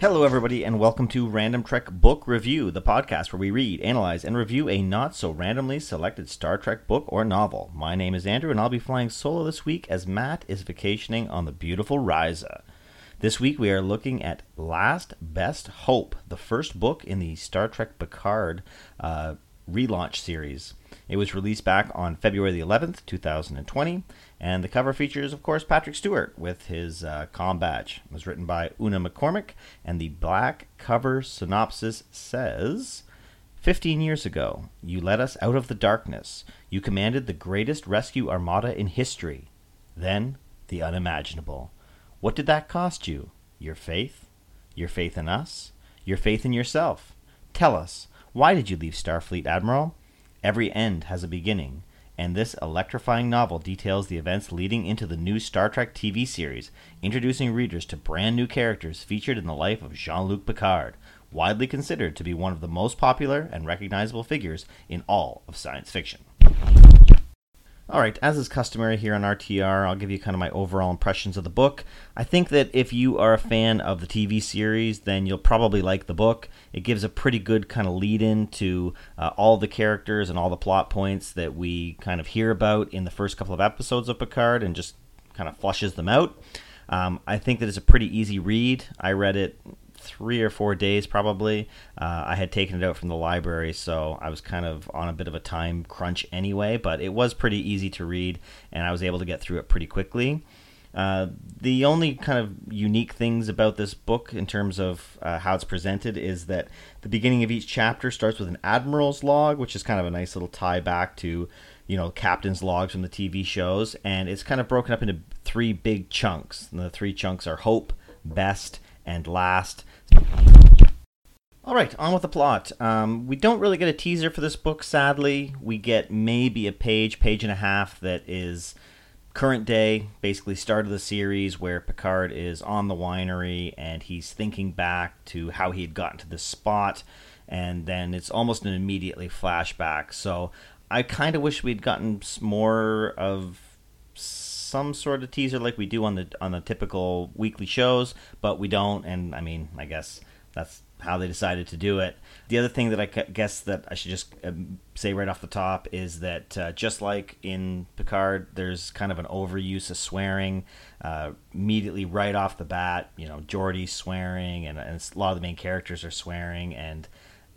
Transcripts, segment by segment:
Hello, everybody, and welcome to Random Trek Book Review, the podcast where we read, analyze, and review a not so randomly selected Star Trek book or novel. My name is Andrew, and I'll be flying solo this week as Matt is vacationing on the beautiful Risa. This week we are looking at Last Best Hope, the first book in the Star Trek Picard uh, relaunch series. It was released back on February the 11th, 2020, and the cover features, of course, Patrick Stewart with his uh, com badge. It was written by Una McCormack, and the black cover synopsis says 15 years ago, you led us out of the darkness. You commanded the greatest rescue armada in history. Then, the unimaginable. What did that cost you? Your faith? Your faith in us? Your faith in yourself? Tell us, why did you leave Starfleet, Admiral? Every end has a beginning, and this electrifying novel details the events leading into the new Star Trek TV series, introducing readers to brand new characters featured in the life of Jean Luc Picard, widely considered to be one of the most popular and recognizable figures in all of science fiction. All right, as is customary here on RTR, I'll give you kind of my overall impressions of the book. I think that if you are a fan of the TV series, then you'll probably like the book. It gives a pretty good kind of lead in to uh, all the characters and all the plot points that we kind of hear about in the first couple of episodes of Picard and just kind of flushes them out. Um, I think that it's a pretty easy read. I read it three or four days probably. Uh, I had taken it out from the library, so I was kind of on a bit of a time crunch anyway, but it was pretty easy to read, and I was able to get through it pretty quickly. Uh, the only kind of unique things about this book in terms of uh, how it's presented is that the beginning of each chapter starts with an admiral's log, which is kind of a nice little tie back to, you know, captain's logs from the TV shows, and it's kind of broken up into three big chunks. And the three chunks are hope, best, and last. All right, on with the plot. Um, we don't really get a teaser for this book, sadly. We get maybe a page, page and a half that is current day, basically start of the series where Picard is on the winery and he's thinking back to how he had gotten to this spot, and then it's almost an immediately flashback. So I kind of wish we'd gotten more of some sort of teaser like we do on the on the typical weekly shows, but we don't. And I mean, I guess that's how they decided to do it. The other thing that I guess that I should just um, say right off the top is that uh, just like in Picard, there's kind of an overuse of swearing uh, immediately right off the bat. You know, Geordi's swearing, and, and a lot of the main characters are swearing, and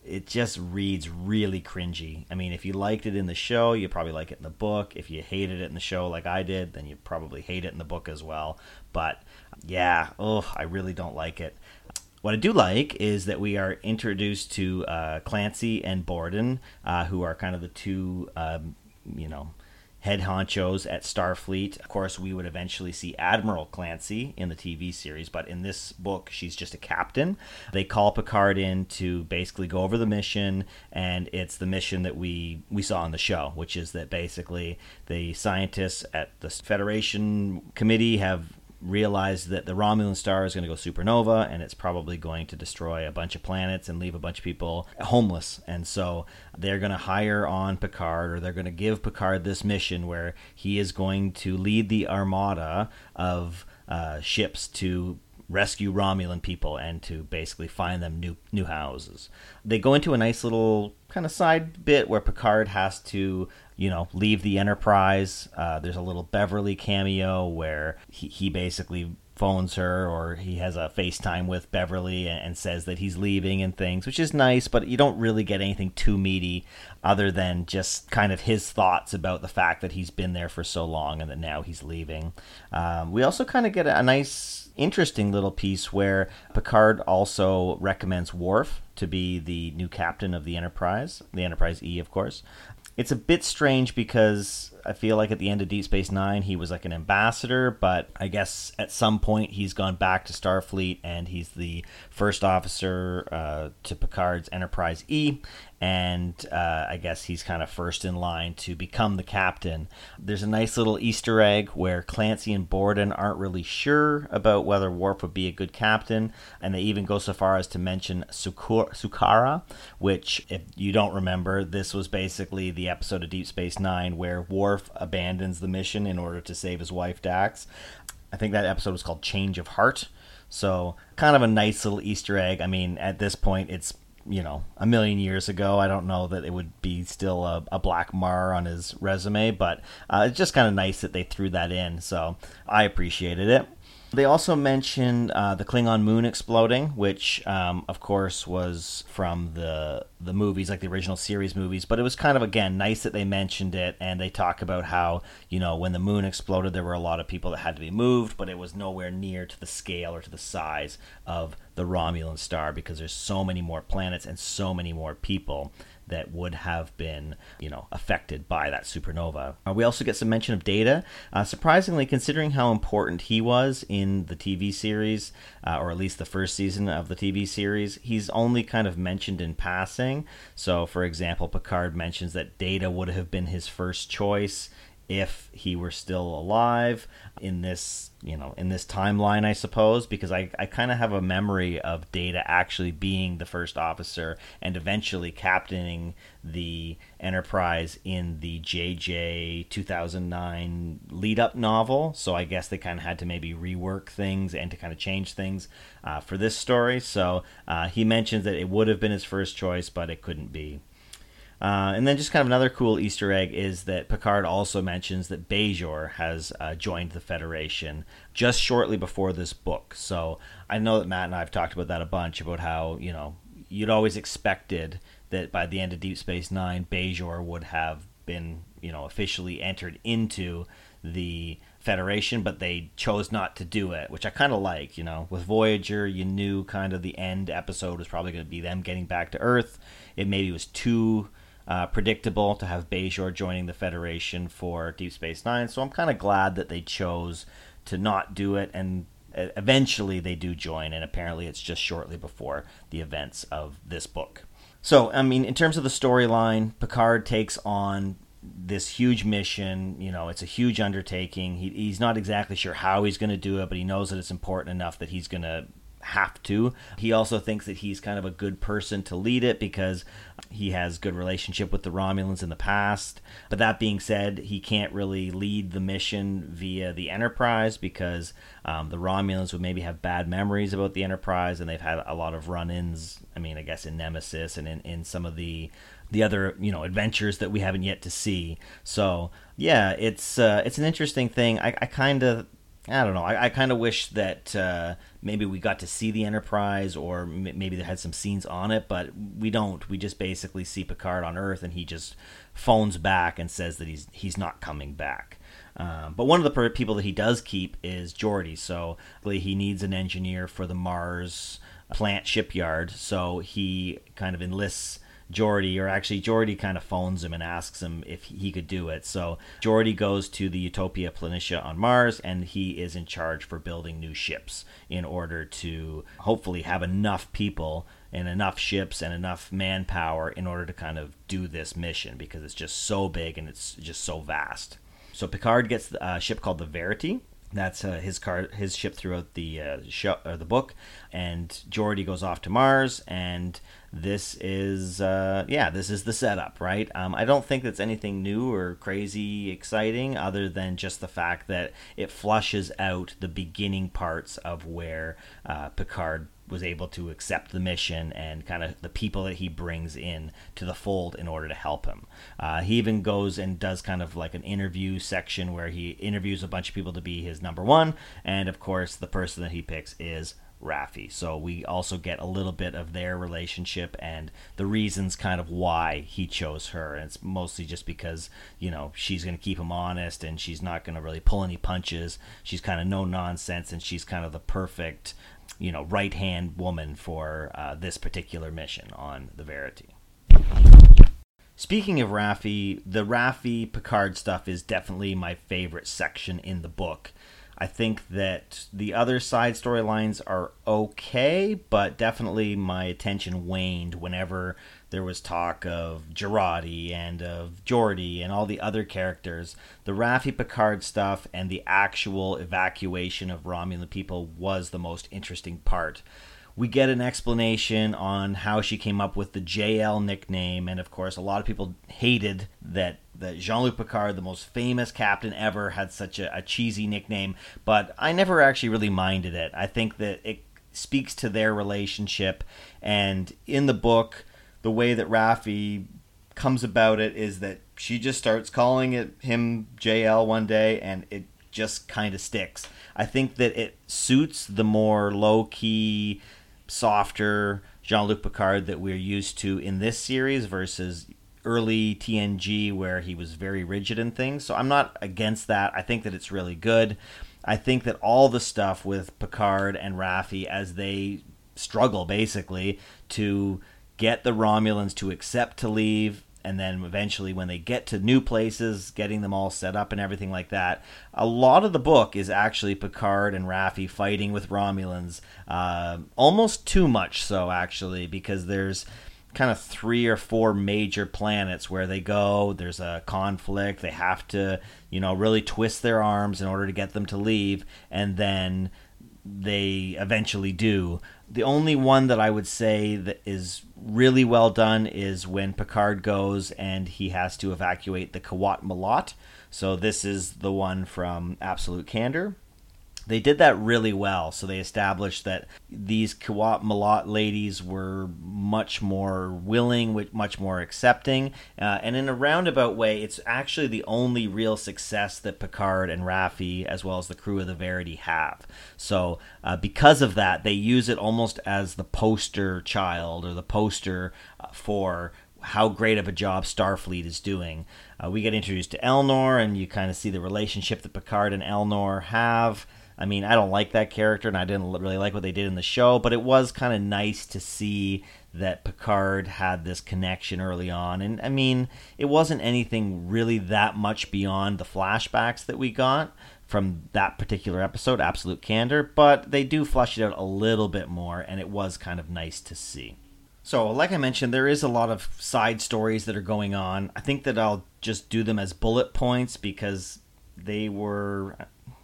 it just reads really cringy. I mean, if you liked it in the show, you probably like it in the book. If you hated it in the show like I did, then you probably hate it in the book as well. But yeah, oh, I really don't like it. What I do like is that we are introduced to uh, Clancy and Borden, uh, who are kind of the two, um, you know, head honchos at Starfleet. Of course, we would eventually see Admiral Clancy in the TV series, but in this book, she's just a captain. They call Picard in to basically go over the mission, and it's the mission that we we saw on the show, which is that basically the scientists at the Federation committee have realized that the Romulan star is going to go supernova and it's probably going to destroy a bunch of planets and leave a bunch of people homeless. And so they're going to hire on Picard or they're going to give Picard this mission where he is going to lead the armada of uh, ships to rescue Romulan people and to basically find them new new houses. They go into a nice little kind of side bit where Picard has to you know, leave the Enterprise. Uh, there's a little Beverly cameo where he, he basically phones her or he has a FaceTime with Beverly and, and, says that he's leaving and things, which is nice, but you don't really get anything too meaty other than just kind of his thoughts about the fact that he's been there for so long and that now he's leaving. Um, we also kind of get a, a nice, interesting little piece where Picard also recommends Worf to be the new captain of the Enterprise, the Enterprise E, of course it's a bit strange because I feel like at the end of Deep Space Nine, he was like an ambassador, but I guess at some point he's gone back to Starfleet and he's the first officer uh, to Picard's Enterprise E, and uh, I guess he's kind of first in line to become the captain. There's a nice little Easter egg where Clancy and Borden aren't really sure about whether Worf would be a good captain, and they even go so far as to mention Soukara, which, if you don't remember, this was basically the episode of Deep Space Nine where Worf abandons the mission in order to save his wife Dax. I think that episode was called Change of Heart. So, kind of a nice little Easter egg. I mean, at this point, it's you know a million years ago. I don't know that it would be still a, a black mar on his resume, but uh, it's just kind of nice that they threw that in. So I appreciated it. They also mentioned uh, the Klingon moon exploding, which, um, of course, was from the the movies, like the original series movies. But it was kind of again nice that they mentioned it, and they talk about how you know when the moon exploded, there were a lot of people that had to be moved, but it was nowhere near to the scale or to the size of the Romulan star because there's so many more planets and so many more people that would have been, you know, affected by that supernova. Uh, we also get some mention of Data. Uh, surprisingly, considering how important he was in the TV series, uh, or at least the first season of the TV series, he's only kind of mentioned in passing. So, for example, Picard mentions that Data would have been his first choice if he were still alive in this you know in this timeline i suppose because i, I kind of have a memory of data actually being the first officer and eventually captaining the enterprise in the jj 2009 lead up novel. So i guess they kind of had to maybe rework things and to kind of change things uh, for this story. So uh, he mentions that it would have been his first choice but it couldn't be uh, and then just kind of another cool Easter egg is that Picard also mentions that Bajor has uh, joined the Federation just shortly before this book. So I know that Matt and I have talked about that a bunch about how you know you'd always expected that by the end of Deep Space Nine, Bajor would have been you know officially entered into the Federation, but they chose not to do it, which I kind of like. You know, with Voyager, you knew kind of the end episode was probably going to be them getting back to Earth. It maybe was too uh, predictable to have Bajor joining the Federation for Deep Space Nine. So I'm kind of glad that they chose to not do it, and eventually they do join, and apparently it's just shortly before the events of this book. So, I mean, in terms of the storyline, Picard takes on this huge mission. You know, it's a huge undertaking. He, he's not exactly sure how he's going to do it, but he knows that it's important enough that he's going to have to. He also thinks that he's kind of a good person to lead it because he has good relationship with the Romulans in the past. But that being said, he can't really lead the mission via the Enterprise because um, the Romulans would maybe have bad memories about the Enterprise, and they've had a lot of run-ins. I mean, I guess in Nemesis and in, in some of the the other you know adventures that we haven't yet to see. So yeah, it's uh, it's an interesting thing. I, I kind of I don't know. I, I kind of wish that uh, maybe we got to see the Enterprise, or m- maybe they had some scenes on it, but we don't. We just basically see Picard on Earth, and he just phones back and says that he's he's not coming back. Um, but one of the per- people that he does keep is Geordi. So he needs an engineer for the Mars plant shipyard. So he kind of enlists Geordi, or actually Geordi kind of phones him and asks him if he could do it. So Geordi goes to the Utopia Planitia on Mars, and he is in charge for building new ships in order to hopefully have enough people and enough ships and enough manpower in order to kind of do this mission because it's just so big and it's just so vast. So Picard gets a ship called the Verity. That's uh, his car, his ship throughout the uh, show, or the book, and Geordi goes off to Mars, and this is uh, yeah this is the setup right um, i don't think that's anything new or crazy exciting other than just the fact that it flushes out the beginning parts of where uh, picard was able to accept the mission and kind of the people that he brings in to the fold in order to help him. Uh, he even goes and does kind of like an interview section where he interviews a bunch of people to be his number one, and of course, the person that he picks is Raffi. So we also get a little bit of their relationship and the reasons kind of why he chose her. And it's mostly just because, you know, she's going to keep him honest and she's not going to really pull any punches. She's kind of no nonsense and she's kind of the perfect, you know, right hand woman for uh, this particular mission on the Verity. Speaking of Raffi, the Raffi Picard stuff is definitely my favorite section in the book. I think that the other side storylines are okay, but definitely my attention waned whenever there was talk of Jurati and of Geordi and all the other characters. The Raffi Picard stuff and the actual evacuation of Romulan people was the most interesting part. We get an explanation on how she came up with the JL nickname, and of course, a lot of people hated that that Jean-Luc Picard, the most famous captain ever, had such a, a cheesy nickname. But I never actually really minded it. I think that it speaks to their relationship, and in the book, the way that Raffi comes about it is that she just starts calling it him JL one day, and it just kind of sticks. I think that it suits the more low key softer Jean Luc Picard that we're used to in this series versus early TNG where he was very rigid in things. So I'm not against that. I think that it's really good. I think that all the stuff with Picard and Raffi as they struggle basically to get the Romulans to accept to leave and then eventually when they get to new places, getting them all set up and everything like that. A lot of the book is actually Picard and Raffi fighting with Romulans, uh, almost too much so actually, because there's kind of three or four major planets where they go. There's a conflict. They have to, you know, really twist their arms in order to get them to leave, and then they eventually do. The only one that I would say that is really well done is when Picard goes and he has to evacuate the Qowat Milat. So this is the one from Absolute Candor they did that really well. So they established that these Qowat Milat ladies were much more willing, much more accepting, uh, and in a roundabout way, it's actually the only real success that Picard and Raffi, as well as the crew of the Verity, have. So uh, because of that, they use it almost as the poster child or the poster uh, for how great of a job Starfleet is doing. Uh, we get introduced to Elnor, and you kind of see the relationship that Picard and Elnor have. I mean, I don't like that character, and I didn't really like what they did in the show, but it was kind of nice to see that Picard had this connection early on. And I mean, it wasn't anything really that much beyond the flashbacks that we got from that particular episode, Absolute Candor, but they do flesh it out a little bit more, and it was kind of nice to see. So, like I mentioned, there is a lot of side stories that are going on. I think that I'll just do them as bullet points because they were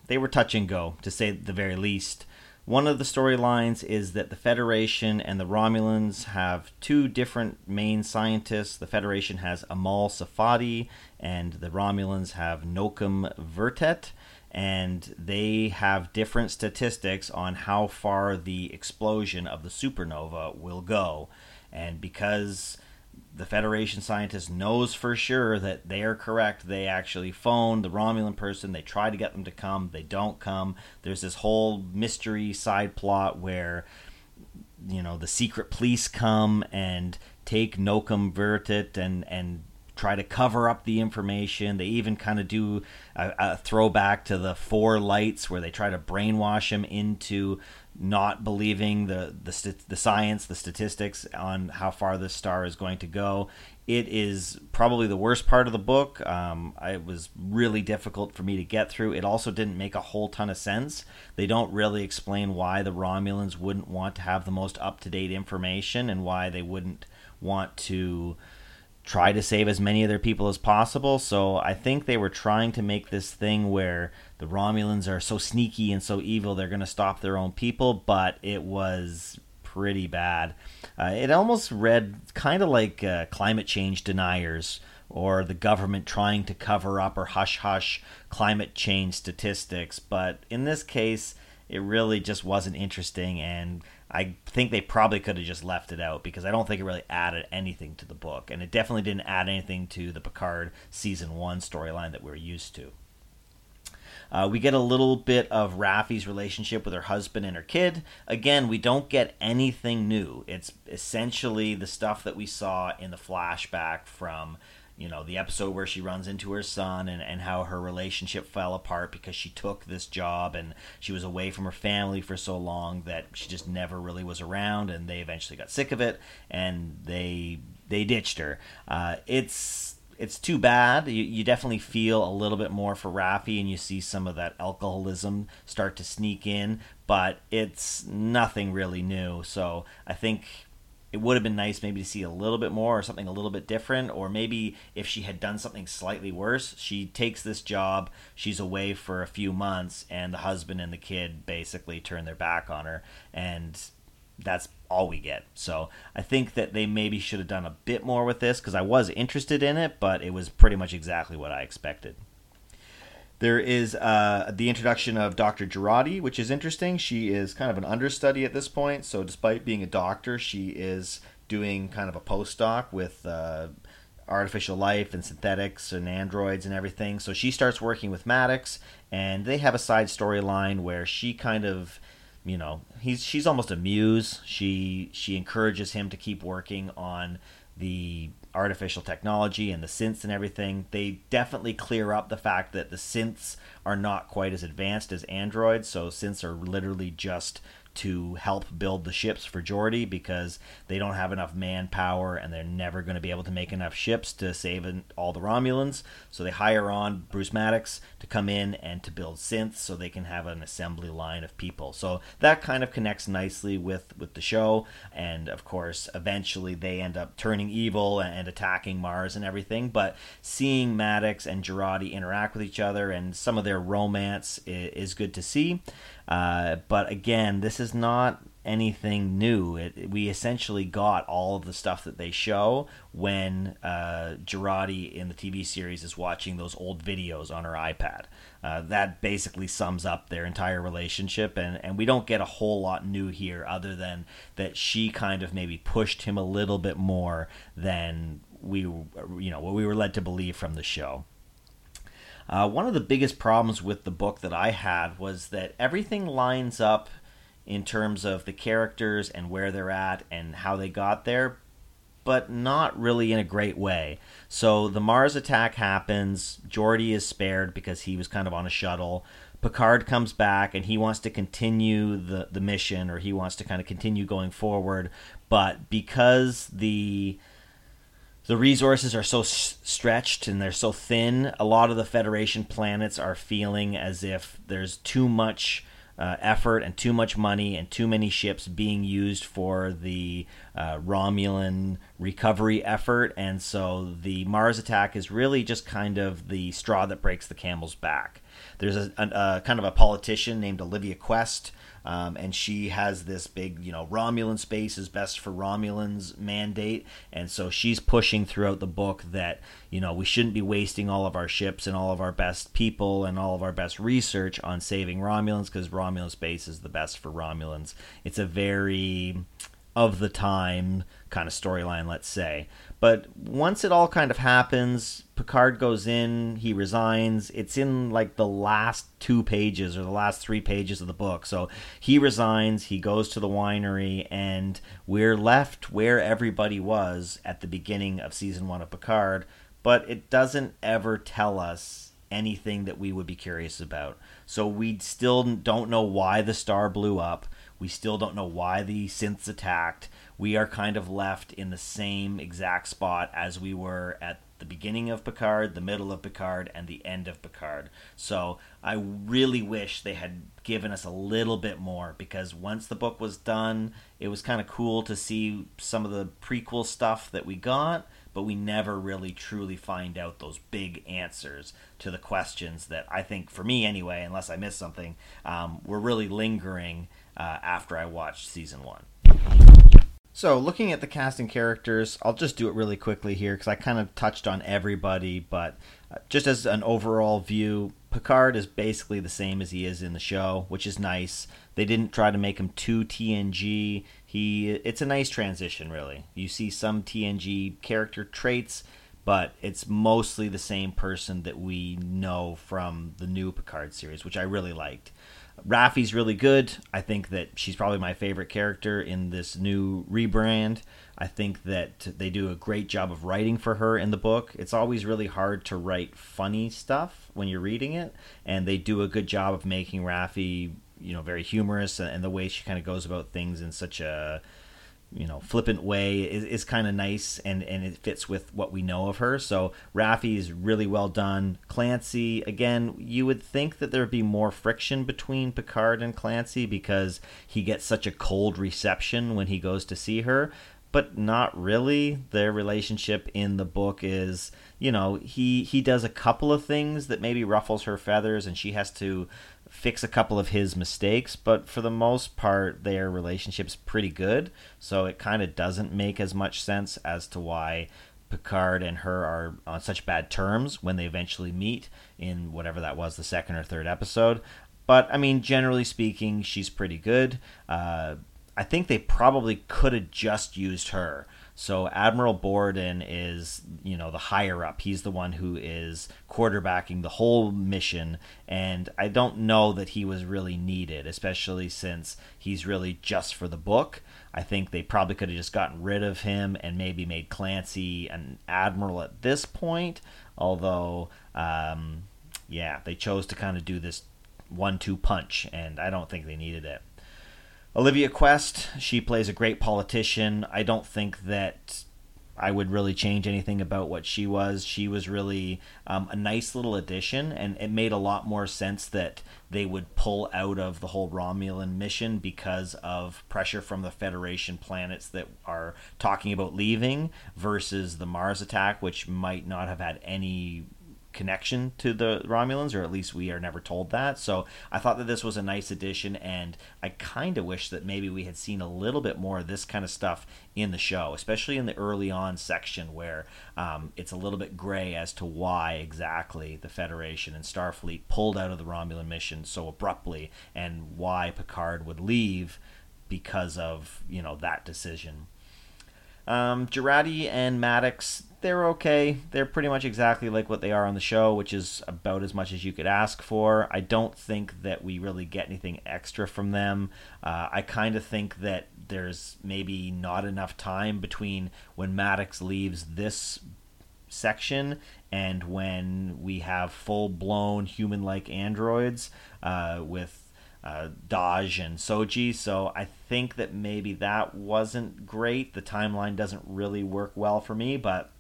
they were touch and go, to say the very least. One of the storylines is that the Federation and the Romulans have two different main scientists. The Federation has Amal Safadi, and the Romulans have Nokum Vertet, and they have different statistics on how far the explosion of the supernova will go. And because the Federation scientist knows for sure that they are correct. They actually phone the Romulan person. They try to get them to come. They don't come. There's this whole mystery side plot where, you know, the secret police come and take Nokum Vertit and and try to cover up the information. They even kind of do a, a, throwback to the four lights where they try to brainwash him into not believing the the the science, the statistics on how far this star is going to go. It is probably the worst part of the book. Um, it was really difficult for me to get through. It also didn't make a whole ton of sense. They don't really explain why the Romulans wouldn't want to have the most up to date information and why they wouldn't want to try to save as many of their people as possible. So I think they were trying to make this thing where the Romulans are so sneaky and so evil they're going to stop their own people, but it was pretty bad. Uh, it almost read kind of like uh, climate change deniers or the government trying to cover up or hush hush climate change statistics, but in this case, it really just wasn't interesting and I think they probably could have just left it out because I don't think it really added anything to the book, and it definitely didn't add anything to the Picard season one storyline that we're used to. Uh, we get a little bit of Raffi's relationship with her husband and her kid. Again, we don't get anything new. It's essentially the stuff that we saw in the flashback from you know the episode where she runs into her son and, and how her relationship fell apart because she took this job and she was away from her family for so long that she just never really was around and they eventually got sick of it and they they ditched her. Uh, it's it's too bad. You, you definitely feel a little bit more for Raffi, and you see some of that alcoholism start to sneak in, but it's nothing really new. So I think it would have been nice maybe to see a little bit more or something a little bit different or maybe if she had done something slightly worse she takes this job she's away for a few months and the husband and the kid basically turn their back on her and that's all we get. So i think that they maybe should have done a bit more with this because i was interested in it but it was pretty much exactly what i expected there is uh, the introduction of Dr. Jurati, which is interesting. She is kind of an understudy at this point, so despite being a doctor, she is doing kind of a postdoc with uh, artificial life and synthetics and androids and everything. So she starts working with Maddox, and they have a side storyline where she kind of you know he's she's almost a muse she she encourages him to keep working on the artificial technology and the synths and everything, they definitely clear up the fact that the synths are not quite as advanced as androids. So synths are literally just to help build the ships for Geordi because they don't have enough manpower and they're never going to be able to make enough ships to save all the Romulans. So they hire on Bruce Maddox to come in and to build synths so they can have an assembly line of people. So that kind of connects nicely with with the show and of course eventually they end up turning evil and attacking Mars and everything, but seeing Maddox and Jurati interact with each other and some of their romance is good to see. Uh, but again, this is not anything new. It, we essentially got all of the stuff that they show when uh, Jurati in the TV series is watching those old videos on her iPad. Uh, that basically sums up their entire relationship, and, and we don't get a whole lot new here other than that she kind of maybe pushed him a little bit more than we, you know, what we were led to believe from the show. Uh, one of the biggest problems with the book that I had was that everything lines up in terms of the characters and where they're at and how they got there, but not really in a great way. So the Mars attack happens. Geordi is spared because he was kind of on a shuttle. Picard comes back and he wants to continue the, the mission or he wants to kind of continue going forward. But because the the resources are so s- stretched and they're so thin. A lot of the Federation planets are feeling as if there's too much uh, effort and too much money and too many ships being used for the uh, Romulan recovery effort. And so the Mars attack is really just kind of the straw that breaks the camel's back. There's a, a, a kind of a politician named Olivia Quest um, and she has this big, you know, Romulan space is best for Romulans mandate, and so she's pushing throughout the book that you know we shouldn't be wasting all of our ships and all of our best people and all of our best research on saving Romulans because Romulan space is the best for Romulans. It's a very of the time kind of storyline, let's say. But once it all kind of happens, Picard goes in, he resigns. It's in like the last two pages or the last three pages of the book. So he resigns, he goes to the winery, and we're left where everybody was at the beginning of season one of Picard. But it doesn't ever tell us anything that we would be curious about. So we still don't know why the star blew up. We still don't know why the synths attacked. We are kind of left in the same exact spot as we were at the beginning of Picard, the middle of Picard, and the end of Picard. So I really wish they had given us a little bit more because once the book was done, it was kind of cool to see some of the prequel stuff that we got, but we never really truly find out those big answers to the questions that I think, for me anyway, unless I missed something, um, were really lingering uh, after I watched season one. So, looking at the casting characters, I'll just do it really quickly here because I kind of touched on everybody, but uh, just as an overall view, Picard is basically the same as he is in the show, which is nice. They didn't try to make him too TNG. He it's a nice transition really. You see some TNG character traits, but it's mostly the same person that we know from the new Picard series, which I really liked. Raffi's really good. I think that she's probably my favorite character in this new rebrand. I think that they do a great job of writing for her in the book. It's always really hard to write funny stuff when you're reading it, and they do a good job of making Raffi, you know, very humorous and the way she kind of goes about things in such a you know flippant way is, is kind of nice and and it fits with what we know of her. So Raffi is really well done. Clancy again you would think that there would be more friction between Picard and Clancy because he gets such a cold reception when he goes to see her but not really. Their relationship in the book is you know he he does a couple of things that maybe ruffles her feathers and she has to fix a couple of his mistakes, but for the most part, their relationship's pretty good. So it kind of doesn't make as much sense as to why Picard and her are on such bad terms when they eventually meet in whatever that was, the second or third episode. But I mean, generally speaking, she's pretty good. Uh, I think they probably could have just used her. So Admiral Borden is, you know, the higher up. He's the one who is quarterbacking the whole mission, and I don't know that he was really needed, especially since he's really just for the book. I think they probably could have just gotten rid of him and maybe made Clancy an admiral at this point. Although, um, yeah, they chose to kind of do this one-two punch, and I don't think they needed it. Olivia Quest, she plays a great politician. I don't think that I would really change anything about what she was. She was really um, a nice little addition, and it made a lot more sense that they would pull out of the whole Romulan mission because of pressure from the Federation planets that are talking about leaving versus the Mars attack, which might not have had any connection to the Romulans, or at least we are never told that. So I thought that this was a nice addition, and I kind of wish that maybe we had seen a little bit more of this kind of stuff in the show, especially in the early on section where um, it's a little bit gray as to why exactly the Federation and Starfleet pulled out of the Romulan mission so abruptly, and why Picard would leave because of you know that decision. Um, Jurati and Maddox, they're okay. They're pretty much exactly like what they are on the show, which is about as much as you could ask for. I don't think that we really get anything extra from them. Uh, I kind of think that there's maybe not enough time between when Maddox leaves this section and when we have full blown human like androids uh, with uh, Dahj and Soji. So I think that maybe that wasn't great. The timeline doesn't really work well for me, but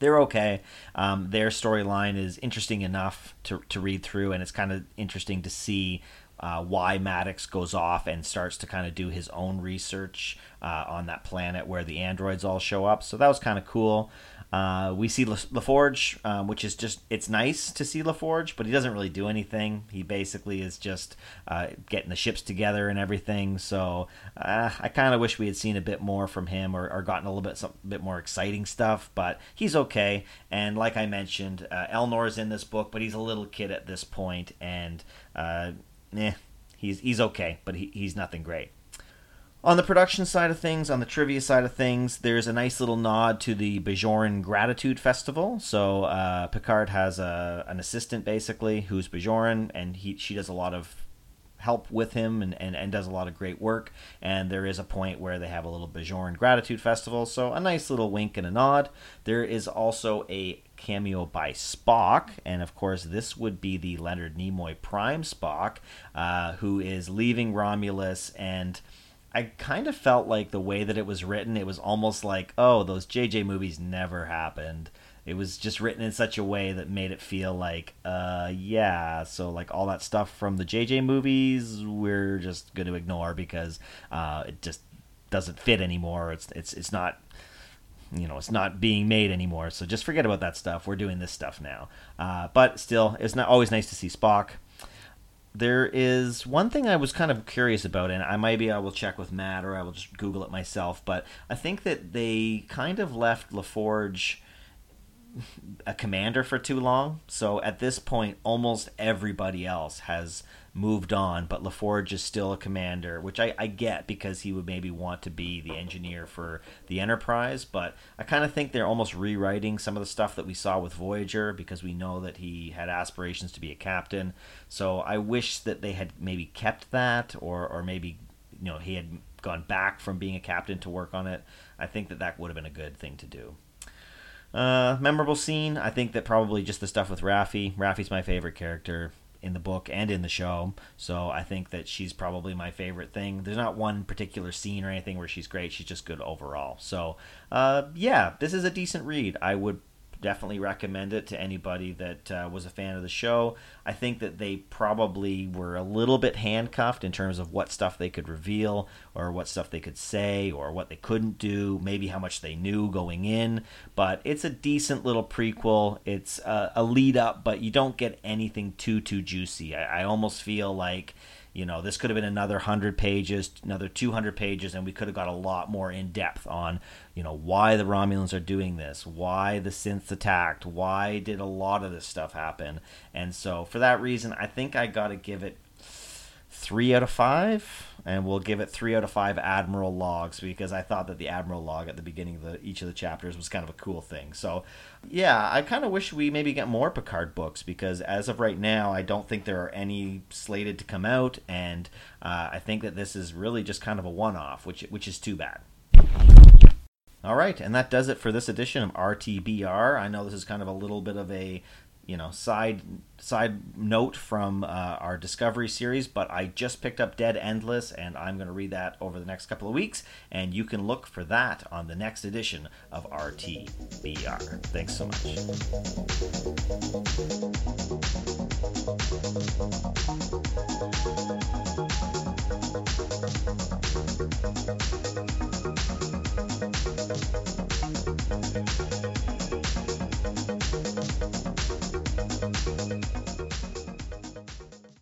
they're okay. Um, their storyline is interesting enough to, to read through, and it's kind of interesting to see uh, why Maddox goes off and starts to kind of do his own research uh, on that planet where the androids all show up. So that was kind of cool. Uh, we see LaForge, um, which is just, it's nice to see LaForge, but he doesn't really do anything. He basically is just uh, getting the ships together and everything. So uh, I kind of wish we had seen a bit more from him or, or gotten a little bit, some, bit more exciting stuff, but he's okay. And like I mentioned, uh, Elnor is in this book, but he's a little kid at this point, and uh, eh, he's, he's okay, but he, he's nothing great. On the production side of things, on the trivia side of things, there's a nice little nod to the Bajoran Gratitude Festival. So uh, Picard has a, an assistant basically who's Bajoran, and he she does a lot of help with him and, and, and does a lot of great work. And there is a point where they have a little Bajoran Gratitude Festival, so a nice little wink and a nod. There is also a cameo by Spock, and of course, this would be the Leonard Nimoy Prime Spock, uh, who is leaving Romulus and I kind of felt like the way that it was written, it was almost like, oh, those JJ movies never happened. It was just written in such a way that made it feel like, uh, yeah, so like all that stuff from the JJ movies, we're just going to ignore because uh, it just doesn't fit anymore. It's it's it's not you know it's not being made anymore so just forget about that stuff we're doing this stuff now uh, but still it's not always nice to see spock there is one thing I was kind of curious about, and I maybe I will check with Matt or I will just Google it myself. But I think that they kind of left LaForge a commander for too long. So at this point, almost everybody else has moved on, but LaForge is still a commander, which I, I get because he would maybe want to be the engineer for the Enterprise. But I kind of think they're almost rewriting some of the stuff that we saw with Voyager because we know that he had aspirations to be a captain. So I wish that they had maybe kept that, or or maybe you know he had gone back from being a captain to work on it. I think that that would have been a good thing to do. Uh, memorable scene. I think that probably just the stuff with Raffi. Raffi's my favorite character in the book and in the show. So I think that she's probably my favorite thing. There's not one particular scene or anything where she's great. She's just good overall. So uh, yeah, this is a decent read. I would definitely recommend it to anybody that uh, was a fan of the show. I think that they probably were a little bit handcuffed in terms of what stuff they could reveal or what stuff they could say or what they couldn't do, maybe how much they knew going in. But it's a decent little prequel. It's a, a lead up, but you don't get anything too, too juicy. I, I almost feel like you know this could have been another 100 pages another 200 pages and we could have got a lot more in depth on you know why the romulans are doing this why the synths attacked why did a lot of this stuff happen. And so for that reason i think i got to give it three out of five, and we'll give it three out of five Admiral logs because I thought that the Admiral log at the beginning of the, each of the chapters was kind of a cool thing. So, yeah, I kind of wish we maybe get more Picard books because as of right now, I don't think there are any slated to come out, and uh, I think that this is really just kind of a one-off, which which is too bad. All right, and that does it for this edition of RTBR. I know this is kind of a little bit of a you know side side note from uh, our discovery series but i just picked up dead endless and i'm going to read that over the next couple of weeks and you can look for that on the next edition of rtbr thanks so much.